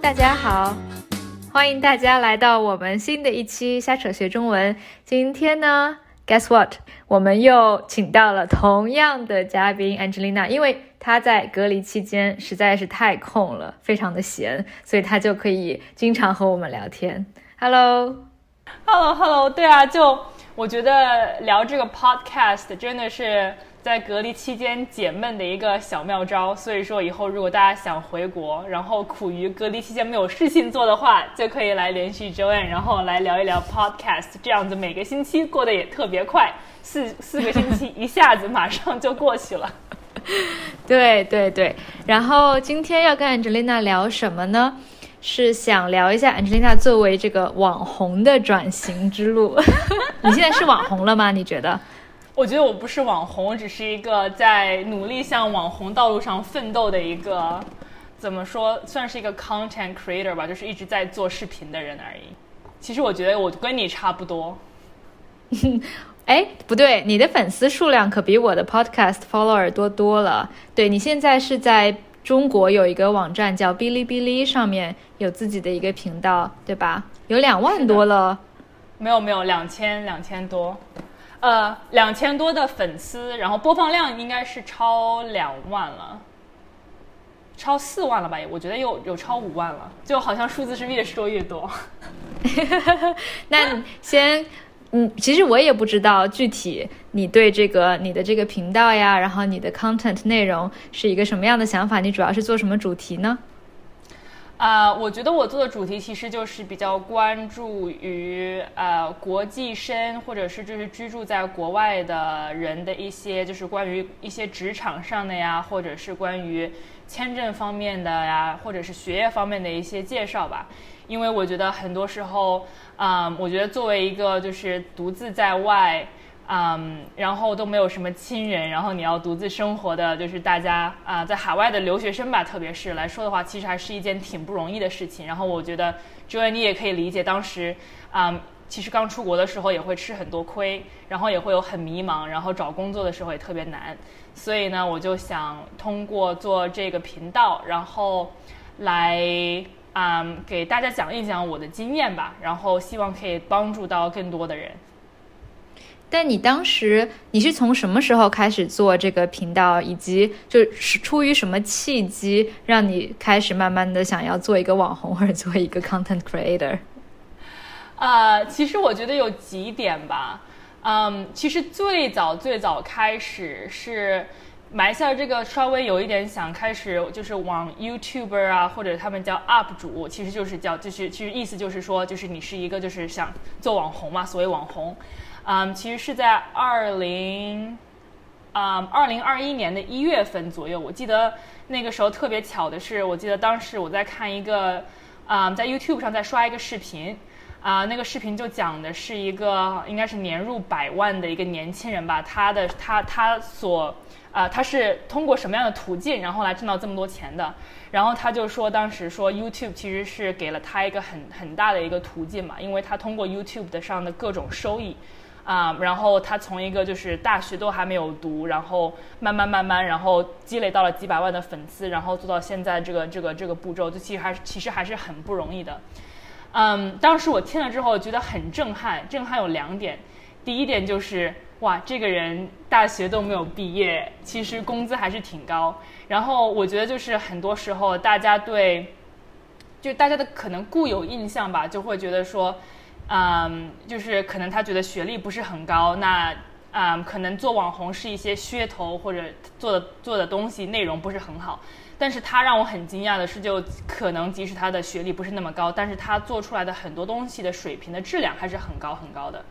大家好，欢迎大家来到我们新的一期瞎扯学中文。今天呢，Guess what？我们又请到了同样的嘉宾 Angelina，因为她在隔离期间实在是太空了，非常的闲，所以她就可以经常和我们聊天。Hello，Hello，Hello，对啊，就我觉得聊这个 Podcast 真的是。在隔离期间解闷的一个小妙招，所以说以后如果大家想回国，然后苦于隔离期间没有事情做的话，就可以来联系 Joanne，然后来聊一聊 Podcast，这样子每个星期过得也特别快，四四个星期一下子马上就过去了。对对对，然后今天要跟 Angelina 聊什么呢？是想聊一下 Angelina 作为这个网红的转型之路。你现在是网红了吗？你觉得？我觉得我不是网红，我只是一个在努力向网红道路上奋斗的一个，怎么说，算是一个 content creator 吧，就是一直在做视频的人而已。其实我觉得我跟你差不多。哎，不对，你的粉丝数量可比我的 podcast follower 多多了。对你现在是在中国有一个网站叫哔哩哔哩，上面有自己的一个频道，对吧？有两万多了。没有没有，两千两千多。呃，两千多的粉丝，然后播放量应该是超两万了，超四万了吧？我觉得有有超五万了，就好像数字是越说越多。那先，嗯，其实我也不知道具体你对这个你的这个频道呀，然后你的 content 内容是一个什么样的想法？你主要是做什么主题呢？啊，我觉得我做的主题其实就是比较关注于呃国际生或者是就是居住在国外的人的一些就是关于一些职场上的呀，或者是关于签证方面的呀，或者是学业方面的一些介绍吧。因为我觉得很多时候，啊，我觉得作为一个就是独自在外。嗯，然后都没有什么亲人，然后你要独自生活的，就是大家啊，在海外的留学生吧，特别是来说的话，其实还是一件挺不容易的事情。然后我觉得，Joy，你也可以理解，当时啊，其实刚出国的时候也会吃很多亏，然后也会有很迷茫，然后找工作的时候也特别难。所以呢，我就想通过做这个频道，然后来啊，给大家讲一讲我的经验吧，然后希望可以帮助到更多的人。但你当时你是从什么时候开始做这个频道，以及就是出于什么契机让你开始慢慢的想要做一个网红或者做一个 content creator？啊，其实我觉得有几点吧。嗯，其实最早最早开始是埋下了这个稍微有一点想开始就是往 YouTuber 啊或者他们叫 UP 主，其实就是叫就是其实意思就是说就是你是一个就是想做网红嘛，所谓网红。嗯，其实是在二零，啊，二零二一年的一月份左右。我记得那个时候特别巧的是，我记得当时我在看一个，啊，在 YouTube 上在刷一个视频，啊，那个视频就讲的是一个应该是年入百万的一个年轻人吧，他的他他所，啊，他是通过什么样的途径，然后来挣到这么多钱的？然后他就说，当时说 YouTube 其实是给了他一个很很大的一个途径嘛，因为他通过 YouTube 的上的各种收益。啊，然后他从一个就是大学都还没有读，然后慢慢慢慢，然后积累到了几百万的粉丝，然后做到现在这个这个这个步骤，就其实还是其实还是很不容易的。嗯，当时我听了之后觉得很震撼，震撼有两点，第一点就是哇，这个人大学都没有毕业，其实工资还是挺高。然后我觉得就是很多时候大家对，就大家的可能固有印象吧，就会觉得说。嗯，就是可能他觉得学历不是很高，那嗯，可能做网红是一些噱头或者做的做的东西内容不是很好。但是他让我很惊讶的是，就可能即使他的学历不是那么高，但是他做出来的很多东西的水平的质量还是很高很高的。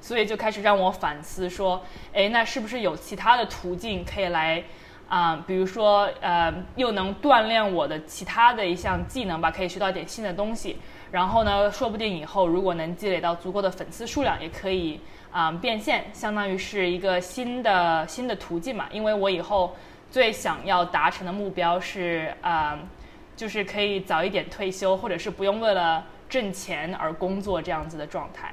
所以就开始让我反思说，哎，那是不是有其他的途径可以来啊？比如说呃，又能锻炼我的其他的一项技能吧，可以学到一点新的东西。然后呢，说不定以后如果能积累到足够的粉丝数量，也可以啊变现，相当于是一个新的新的途径嘛。因为我以后最想要达成的目标是啊，就是可以早一点退休，或者是不用为了挣钱而工作这样子的状态。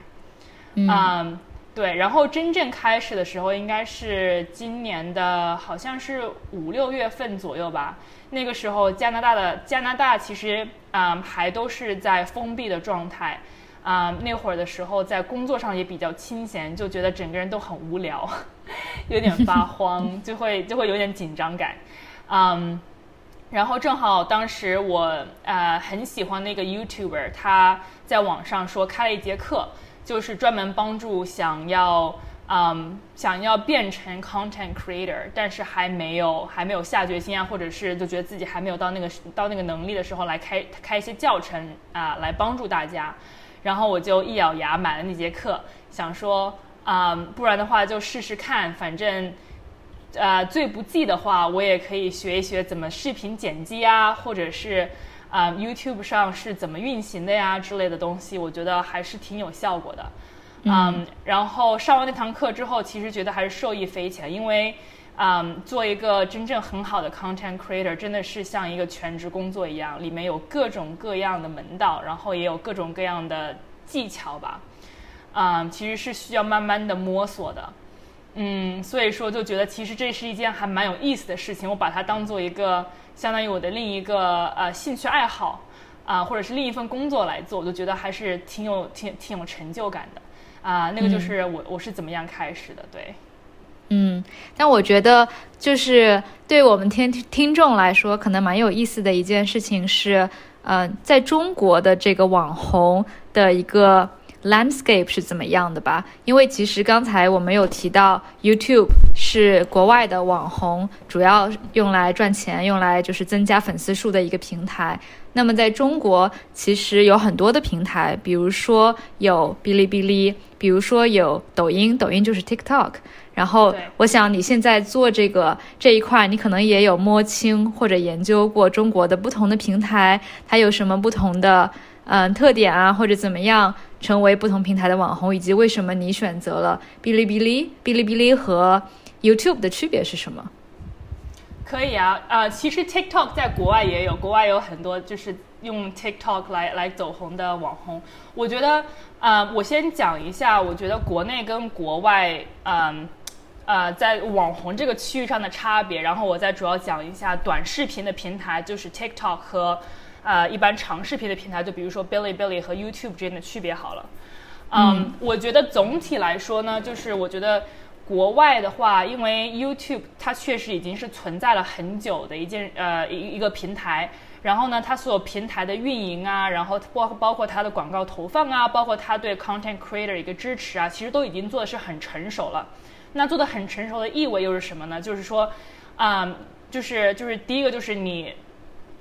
嗯，对，然后真正开始的时候应该是今年的，好像是五六月份左右吧。那个时候加拿大的加拿大其实啊还都是在封闭的状态，啊那会儿的时候在工作上也比较清闲，就觉得整个人都很无聊，有点发慌，就会就会有点紧张感，嗯，然后正好当时我呃很喜欢那个 YouTuber，他在网上说开了一节课。就是专门帮助想要嗯想要变成 content creator，但是还没有还没有下决心啊，或者是就觉得自己还没有到那个到那个能力的时候来开开一些教程啊，来帮助大家。然后我就一咬牙买了那节课，想说啊，不然的话就试试看，反正呃最不济的话，我也可以学一学怎么视频剪辑啊，或者是。啊，YouTube 上是怎么运行的呀？之类的东西，我觉得还是挺有效果的。嗯，然后上完那堂课之后，其实觉得还是受益匪浅，因为，嗯，做一个真正很好的 content creator，真的是像一个全职工作一样，里面有各种各样的门道，然后也有各种各样的技巧吧。嗯，其实是需要慢慢的摸索的。嗯，所以说就觉得其实这是一件还蛮有意思的事情，我把它当做一个。相当于我的另一个呃兴趣爱好啊，或者是另一份工作来做，我就觉得还是挺有挺挺有成就感的啊。那个就是我我是怎么样开始的，对，嗯。但我觉得就是对我们听听众来说，可能蛮有意思的一件事情是，嗯，在中国的这个网红的一个 landscape 是怎么样的吧？因为其实刚才我们有提到 YouTube。是国外的网红主要用来赚钱、用来就是增加粉丝数的一个平台。那么在中国，其实有很多的平台，比如说有哔哩哔哩，比如说有抖音，抖音就是 TikTok。然后，我想你现在做这个这一块，你可能也有摸清或者研究过中国的不同的平台，它有什么不同的嗯特点啊，或者怎么样成为不同平台的网红，以及为什么你选择了哔哩哔哩、哔哩哔哩和。YouTube 的区别是什么？可以啊，呃，其实 TikTok 在国外也有，国外有很多就是用 TikTok 来来走红的网红。我觉得，呃，我先讲一下，我觉得国内跟国外，嗯，呃，在网红这个区域上的差别，然后我再主要讲一下短视频的平台，就是 TikTok 和呃一般长视频的平台，就比如说 Bilibili 和 YouTube 之间的区别好了。嗯，我觉得总体来说呢，就是我觉得。国外的话，因为 YouTube 它确实已经是存在了很久的一件呃一一个平台，然后呢，它所有平台的运营啊，然后包包括它的广告投放啊，包括它对 Content Creator 一个支持啊，其实都已经做的是很成熟了。那做的很成熟的意味又是什么呢？就是说，啊，就是就是第一个就是你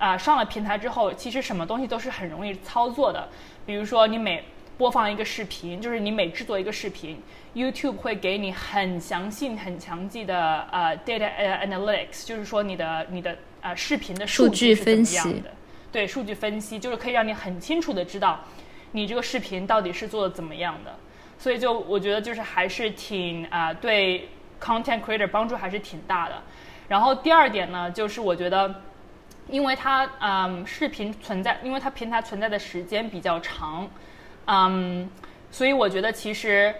啊上了平台之后，其实什么东西都是很容易操作的，比如说你每播放一个视频，就是你每制作一个视频。YouTube 会给你很详细、很详细的呃 data analytics，就是说你的你的呃视频的数据是怎么样的？对，数据分析就是可以让你很清楚的知道你这个视频到底是做的怎么样的。所以就我觉得就是还是挺啊对 content creator 帮助还是挺大的。然后第二点呢，就是我觉得因为它嗯视频存在，因为它平台存在的时间比较长，嗯，所以我觉得其实。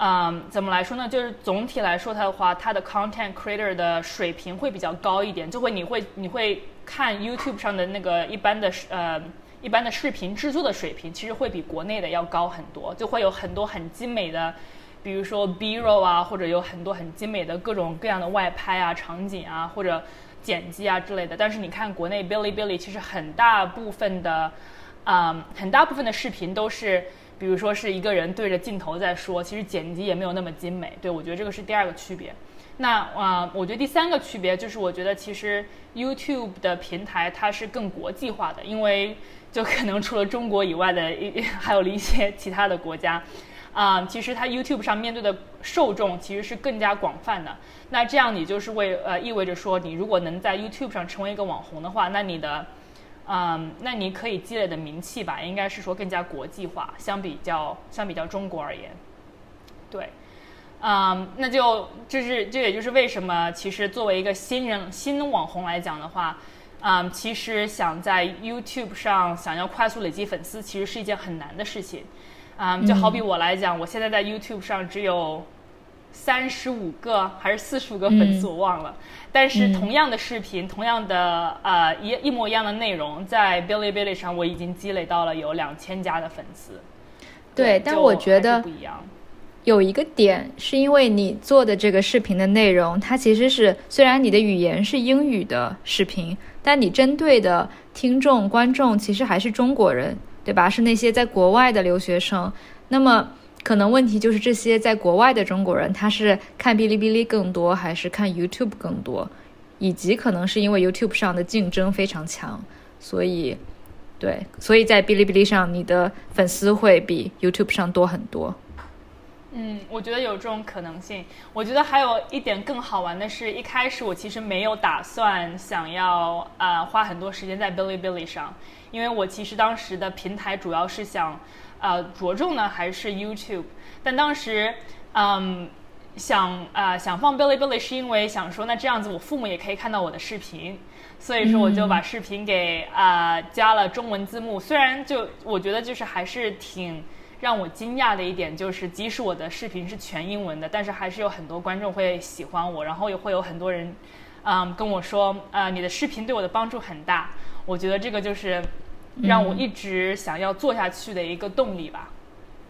嗯，怎么来说呢？就是总体来说，它的话，它的 content creator 的水平会比较高一点，就会你会你会看 YouTube 上的那个一般的呃一般的视频制作的水平，其实会比国内的要高很多，就会有很多很精美的，比如说 B roll 啊，或者有很多很精美的各种各样的外拍啊、场景啊或者剪辑啊之类的。但是你看国内 Bilibili，其实很大部分的，嗯，很大部分的视频都是。比如说是一个人对着镜头在说，其实剪辑也没有那么精美。对我觉得这个是第二个区别。那啊，我觉得第三个区别就是，我觉得其实 YouTube 的平台它是更国际化的，因为就可能除了中国以外的，还有一些其他的国家，啊，其实它 YouTube 上面对的受众其实是更加广泛的。那这样你就是为呃意味着说，你如果能在 YouTube 上成为一个网红的话，那你的。嗯，那你可以积累的名气吧，应该是说更加国际化，相比较相比较中国而言，对，嗯，那就就是这也就是为什么其实作为一个新人新网红来讲的话，嗯，其实想在 YouTube 上想要快速累积粉丝，其实是一件很难的事情，啊，就好比我来讲，我现在在 YouTube 上只有三十五个还是四十五个粉丝，我忘了。但是同样的视频，同样的呃一一模一样的内容，在 Bilibili 上我已经积累到了有两千加的粉丝。对，但我觉得不一样。有一个点是因为你做的这个视频的内容，它其实是虽然你的语言是英语的视频，但你针对的听众观众其实还是中国人，对吧？是那些在国外的留学生。那么可能问题就是这些在国外的中国人，他是看哔哩哔哩更多，还是看 YouTube 更多？以及可能是因为 YouTube 上的竞争非常强，所以对，所以在哔哩哔哩上你的粉丝会比 YouTube 上多很多。嗯，我觉得有这种可能性。我觉得还有一点更好玩的是，一开始我其实没有打算想要呃花很多时间在 Bilibili 上，因为我其实当时的平台主要是想呃着重呢还是 YouTube。但当时嗯想啊想放 Bilibili 是因为想说那这样子我父母也可以看到我的视频，所以说我就把视频给啊加了中文字幕。虽然就我觉得就是还是挺。让我惊讶的一点就是，即使我的视频是全英文的，但是还是有很多观众会喜欢我，然后也会有很多人，嗯，跟我说，呃，你的视频对我的帮助很大。我觉得这个就是让我一直想要做下去的一个动力吧。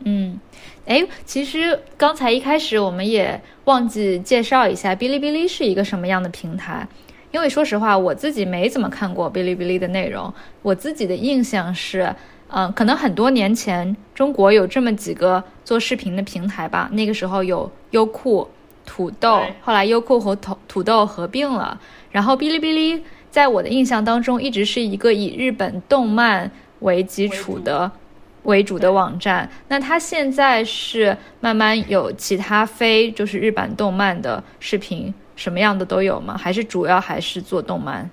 嗯，哎，其实刚才一开始我们也忘记介绍一下哔哩哔哩是一个什么样的平台，因为说实话，我自己没怎么看过哔哩哔哩的内容，我自己的印象是。嗯，可能很多年前，中国有这么几个做视频的平台吧。那个时候有优酷、土豆，后来优酷和土土豆合并了。然后哔哩哔哩，在我的印象当中，一直是一个以日本动漫为基础的为主的网站。那它现在是慢慢有其他非就是日版动漫的视频，什么样的都有吗？还是主要还是做动漫？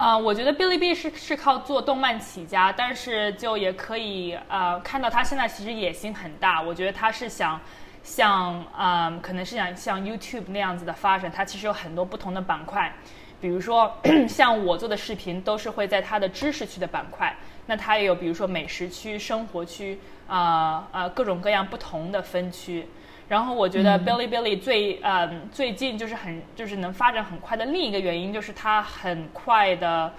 啊，我觉得哔哩哔哩是是靠做动漫起家，但是就也可以呃看到他现在其实野心很大。我觉得他是想像啊，可能是想像 YouTube 那样子的发展。它其实有很多不同的板块，比如说 像我做的视频都是会在它的知识区的板块，那它也有比如说美食区、生活区啊啊各种各样不同的分区。然后我觉得 Billy Billy 最嗯最近就是很就是能发展很快的另一个原因就是它很快的，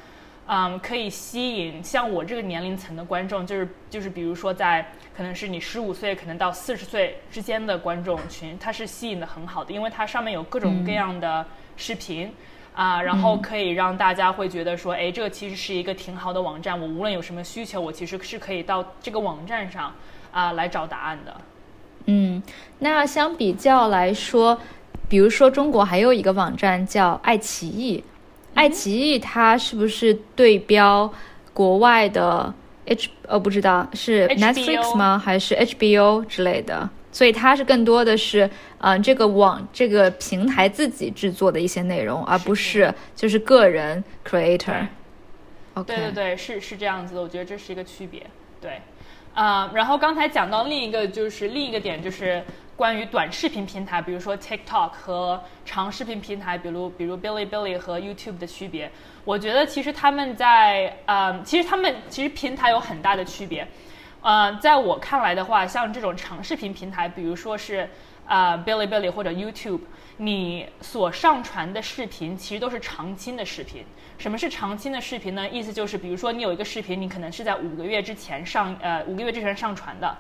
嗯可以吸引像我这个年龄层的观众，就是就是比如说在可能是你十五岁可能到四十岁之间的观众群，它是吸引的很好的，因为它上面有各种各样的视频啊，然后可以让大家会觉得说，哎，这个其实是一个挺好的网站，我无论有什么需求，我其实是可以到这个网站上啊来找答案的。嗯，那相比较来说，比如说中国还有一个网站叫爱奇艺，爱奇艺它是不是对标国外的 H 呃不知道是 Netflix 吗？还是 HBO 之类的？所以它是更多的是嗯这个网这个平台自己制作的一些内容，而不是就是个人 creator。对对对，是是这样子的，我觉得这是一个区别，对。啊，然后刚才讲到另一个就是另一个点，就是关于短视频平台，比如说 TikTok 和长视频平台，比如比如 Bilibili 和 YouTube 的区别。我觉得其实他们在呃，其实他们其实平台有很大的区别。呃，在我看来的话，像这种长视频平台，比如说是啊 Bilibili 或者 YouTube，你所上传的视频其实都是长青的视频。什么是长期的视频呢？意思就是，比如说你有一个视频，你可能是在五个月之前上，呃，五个月之前上传的，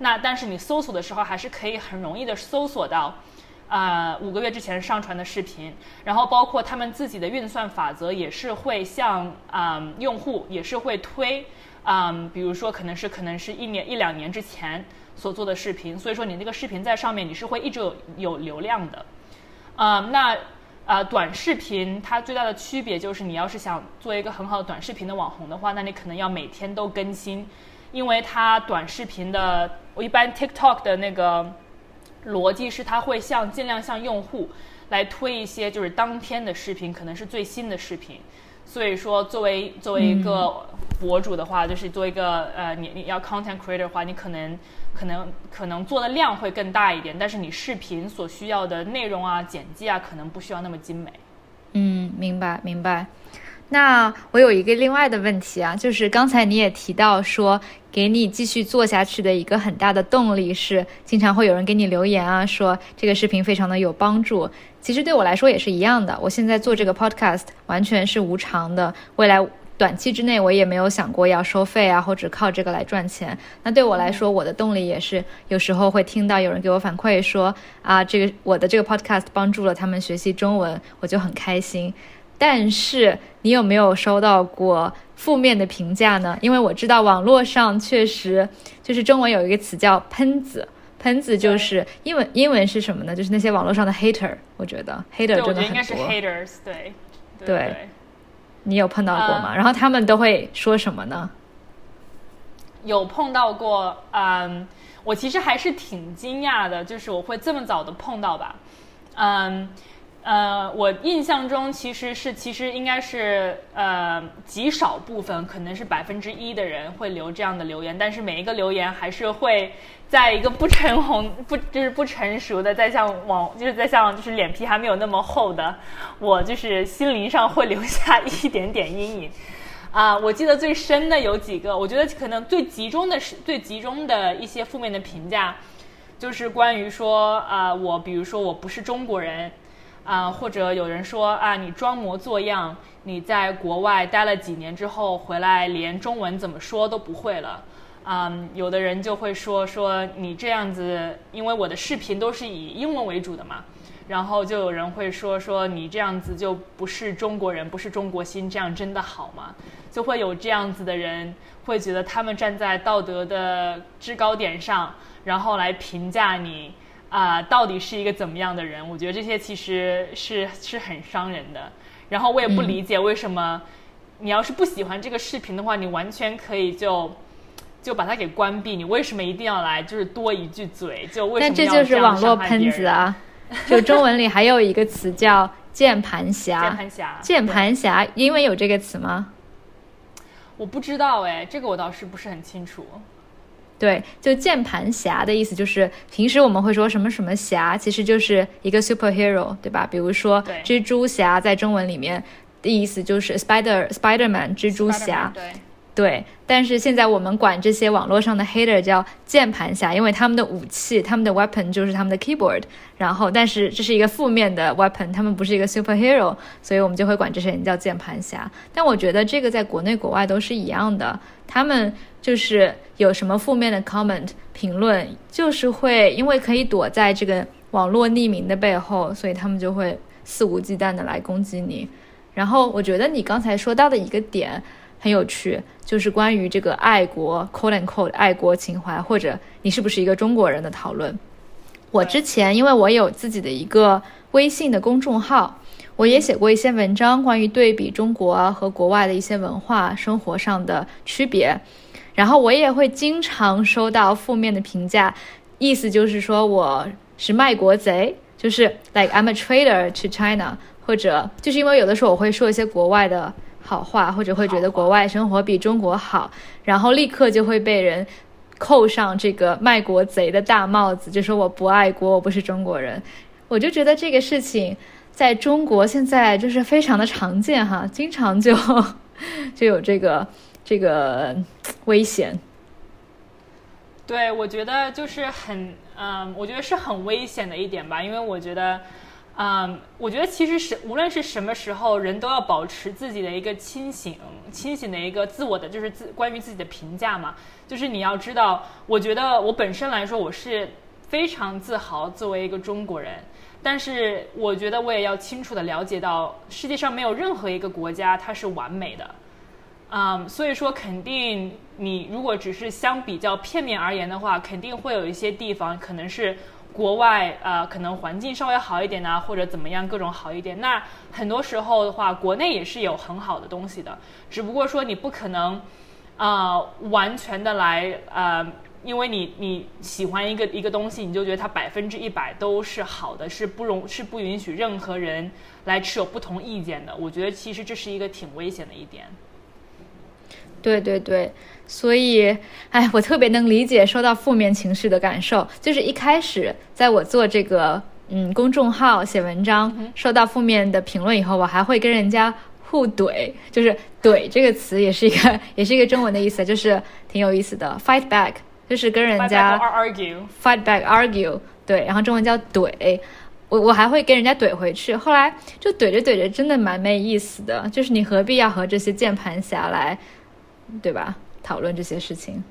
那但是你搜索的时候还是可以很容易的搜索到，呃，五个月之前上传的视频。然后包括他们自己的运算法则也是会向啊用户也是会推，嗯，比如说可能是可能是一年一两年之前所做的视频，所以说你那个视频在上面你是会一直有有流量的，啊，那。啊，短视频它最大的区别就是，你要是想做一个很好的短视频的网红的话，那你可能要每天都更新，因为它短视频的，我一般 TikTok 的那个逻辑是，它会向尽量向用户来推一些就是当天的视频，可能是最新的视频。所以说，作为作为一个博主的话，就是做一个呃，你你要 content creator 的话，你可能可能可能做的量会更大一点，但是你视频所需要的内容啊、剪辑啊，可能不需要那么精美。嗯，明白明白。那我有一个另外的问题啊，就是刚才你也提到说，给你继续做下去的一个很大的动力是，经常会有人给你留言啊，说这个视频非常的有帮助。其实对我来说也是一样的，我现在做这个 podcast 完全是无偿的，未来短期之内我也没有想过要收费啊，或者靠这个来赚钱。那对我来说，我的动力也是有时候会听到有人给我反馈说啊，这个我的这个 podcast 帮助了他们学习中文，我就很开心。但是你有没有收到过负面的评价呢？因为我知道网络上确实就是中文有一个词叫“喷子”，喷子就是英文，英文是什么呢？就是那些网络上的 hater。我觉得 hater 真的很多。haters，对对。你有碰到过吗？然后他们都会说什么呢？有碰到过，嗯，我其实还是挺惊讶的，就是我会这么早的碰到吧，嗯。呃，我印象中其实是，其实应该是呃极少部分，可能是百分之一的人会留这样的留言，但是每一个留言还是会在一个不成红不就是不成熟的，在像网就是在像就是脸皮还没有那么厚的，我就是心灵上会留下一点点阴影。啊，我记得最深的有几个，我觉得可能最集中的是最集中的一些负面的评价，就是关于说啊，我比如说我不是中国人。啊，或者有人说啊，你装模作样，你在国外待了几年之后回来，连中文怎么说都不会了。啊，有的人就会说说你这样子，因为我的视频都是以英文为主的嘛，然后就有人会说说你这样子就不是中国人，不是中国心，这样真的好吗？就会有这样子的人会觉得他们站在道德的制高点上，然后来评价你。啊，到底是一个怎么样的人？我觉得这些其实是是很伤人的。然后我也不理解为什么，你要是不喜欢这个视频的话，你完全可以就就把它给关闭。你为什么一定要来就是多一句嘴？就为什么？但这就是网络喷子啊！就中文里还有一个词叫键盘侠。键盘侠。键盘侠，英文有这个词吗？我不知道哎，这个我倒是不是很清楚。对，就键盘侠的意思就是平时我们会说什么什么侠，其实就是一个 superhero，对吧？比如说蜘蛛侠在中文里面的意思就是 spider spiderman 蜘蛛侠。对。但是现在我们管这些网络上的 hater 叫键盘侠，因为他们的武器，他们的 weapon 就是他们的 keyboard。然后，但是这是一个负面的 weapon，他们不是一个 superhero，所以我们就会管这些人叫键盘侠。但我觉得这个在国内国外都是一样的，他们就是有什么负面的 comment 评论，就是会因为可以躲在这个网络匿名的背后，所以他们就会肆无忌惮的来攻击你。然后，我觉得你刚才说到的一个点。很有趣，就是关于这个爱国 “quote and quote” 爱国情怀，或者你是不是一个中国人的讨论。我之前因为我有自己的一个微信的公众号，我也写过一些文章，关于对比中国和国外的一些文化生活上的区别。然后我也会经常收到负面的评价，意思就是说我是卖国贼，就是 like I'm a traitor to China，或者就是因为有的时候我会说一些国外的。好话，或者会觉得国外生活比中国好，然后立刻就会被人扣上这个卖国贼的大帽子，就说我不爱国，我不是中国人。我就觉得这个事情在中国现在就是非常的常见哈，经常就 就有这个这个危险。对，我觉得就是很嗯，我觉得是很危险的一点吧，因为我觉得。嗯，我觉得其实是无论是什么时候，人都要保持自己的一个清醒、清醒的一个自我的，就是自关于自己的评价嘛。就是你要知道，我觉得我本身来说，我是非常自豪作为一个中国人。但是我觉得我也要清楚的了解到，世界上没有任何一个国家它是完美的。嗯，所以说肯定你如果只是相比较片面而言的话，肯定会有一些地方可能是。国外呃，可能环境稍微好一点呢，或者怎么样，各种好一点。那很多时候的话，国内也是有很好的东西的，只不过说你不可能，啊，完全的来呃，因为你你喜欢一个一个东西，你就觉得它百分之一百都是好的，是不容是不允许任何人来持有不同意见的。我觉得其实这是一个挺危险的一点。对对对。所以，哎，我特别能理解收到负面情绪的感受。就是一开始，在我做这个嗯公众号写文章，收到负面的评论以后，我还会跟人家互怼，就是“怼”这个词也是一个也是一个中文的意思，就是挺有意思的。fight back 就是跟人家 argue，fight back argue，对，然后中文叫怼。我我还会跟人家怼回去，后来就怼着怼着，真的蛮没意思的。就是你何必要和这些键盘侠来，对吧？讨论这些事情。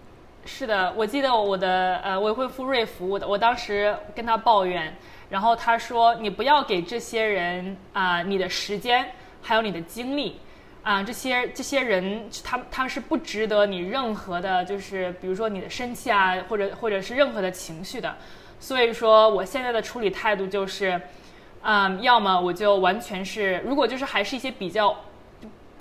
是的，我记得我的呃未婚夫瑞福，我我当时跟他抱怨，然后他说：“你不要给这些人啊你的时间，还有你的精力啊，这些这些人他他是不值得你任何的，就是比如说你的生气啊，或者或者是任何的情绪的。”所以说，我现在的处理态度就是，嗯，要么我就完全是，如果就是还是一些比较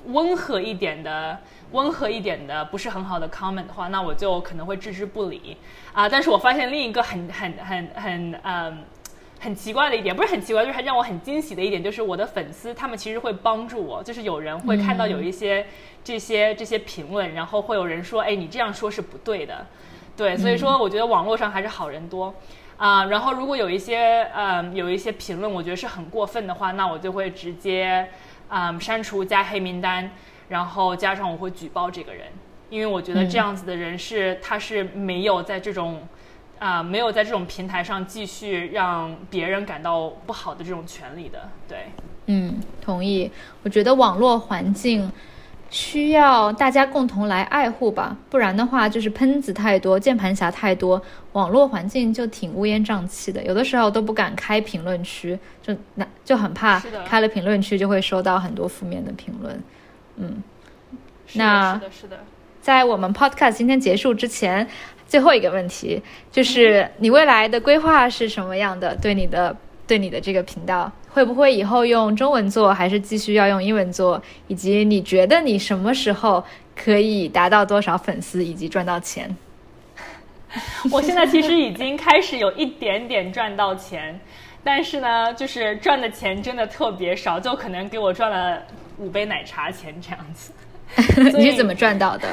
温和一点的、温和一点的，不是很好的 comment 的话，那我就可能会置之不理。啊。但是我发现另一个很、很、很、很，嗯，很奇怪的一点，不是很奇怪，就是让我很惊喜的一点，就是我的粉丝他们其实会帮助我，就是有人会看到有一些这些这些评论，然后会有人说，哎，你这样说是不对的，对，所以说我觉得网络上还是好人多。啊，然后如果有一些呃有一些评论，我觉得是很过分的话，那我就会直接嗯删除加黑名单，然后加上我会举报这个人，因为我觉得这样子的人是他是没有在这种啊没有在这种平台上继续让别人感到不好的这种权利的。对，嗯，同意。我觉得网络环境。需要大家共同来爱护吧，不然的话就是喷子太多，键盘侠太多，网络环境就挺乌烟瘴气的。有的时候都不敢开评论区，就那就很怕开了评论区就会收到很多负面的评论。嗯，那是的，是的。在我们 podcast 今天结束之前，最后一个问题就是你未来的规划是什么样的？对你的对你的这个频道。会不会以后用中文做，还是继续要用英文做？以及你觉得你什么时候可以达到多少粉丝，以及赚到钱？我现在其实已经开始有一点点赚到钱，但是呢，就是赚的钱真的特别少，就可能给我赚了五杯奶茶钱这样子。你是怎么赚到的？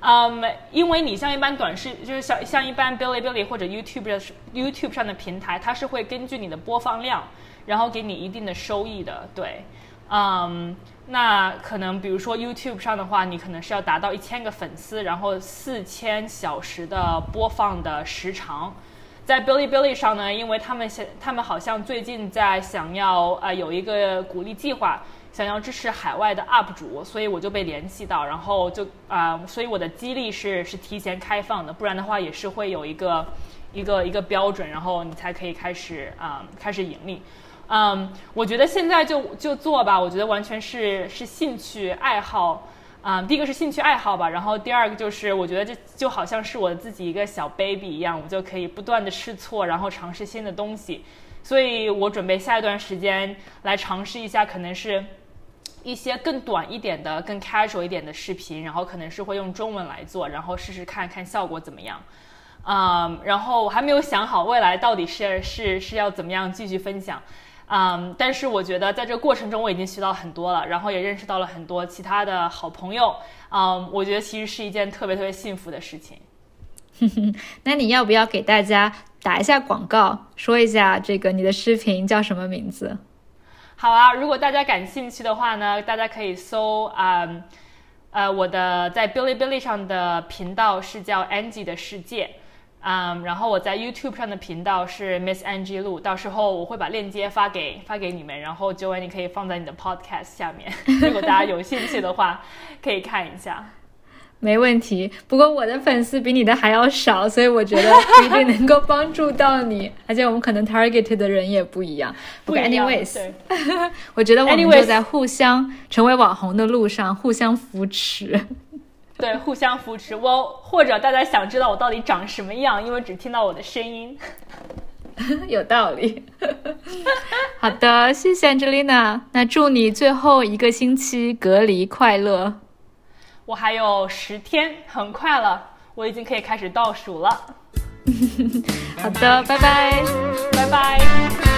嗯，因为你像一般短视，就是像像一般 Bilibili 或者 YouTube 的 YouTube 上的平台，它是会根据你的播放量。然后给你一定的收益的，对，嗯，那可能比如说 YouTube 上的话，你可能是要达到一千个粉丝，然后四千小时的播放的时长。在 Bilibili 上呢，因为他们现他们好像最近在想要呃有一个鼓励计划，想要支持海外的 UP 主，所以我就被联系到，然后就啊，所以我的激励是是提前开放的，不然的话也是会有一个一个一个标准，然后你才可以开始啊开始盈利。嗯，我觉得现在就就做吧。我觉得完全是是兴趣爱好。嗯，第一个是兴趣爱好吧，然后第二个就是我觉得这就好像是我自己一个小 baby 一样，我就可以不断的试错，然后尝试新的东西。所以我准备下一段时间来尝试一下，可能是一些更短一点的、更 casual 一点的视频，然后可能是会用中文来做，然后试试看看效果怎么样。嗯，然后我还没有想好未来到底是是是要怎么样继续分享。嗯，但是我觉得在这个过程中我已经学到很多了，然后也认识到了很多其他的好朋友。嗯，我觉得其实是一件特别特别幸福的事情。那你要不要给大家打一下广告，说一下这个你的视频叫什么名字？好啊，如果大家感兴趣的话呢，大家可以搜啊，呃，我的在 Bilibili 上的频道是叫 Angie 的世界。嗯，然后我在 YouTube 上的频道是 Miss Angie Lu，到时候我会把链接发给发给你们，然后 Joanne 你可以放在你的 Podcast 下面，如果大家有兴趣的话，可以看一下。没问题，不过我的粉丝比你的还要少，所以我觉得不一定能够帮助到你，而且我们可能 target 的人也不一样。不一样。Anyways，我觉得我们就在互相成为网红的路上互相扶持。对，互相扶持。我或者大家想知道我到底长什么样，因为只听到我的声音，有道理。好的，谢谢 Angelina。那祝你最后一个星期隔离快乐。我还有十天，很快了，我已经可以开始倒数了。好的，拜拜，拜拜。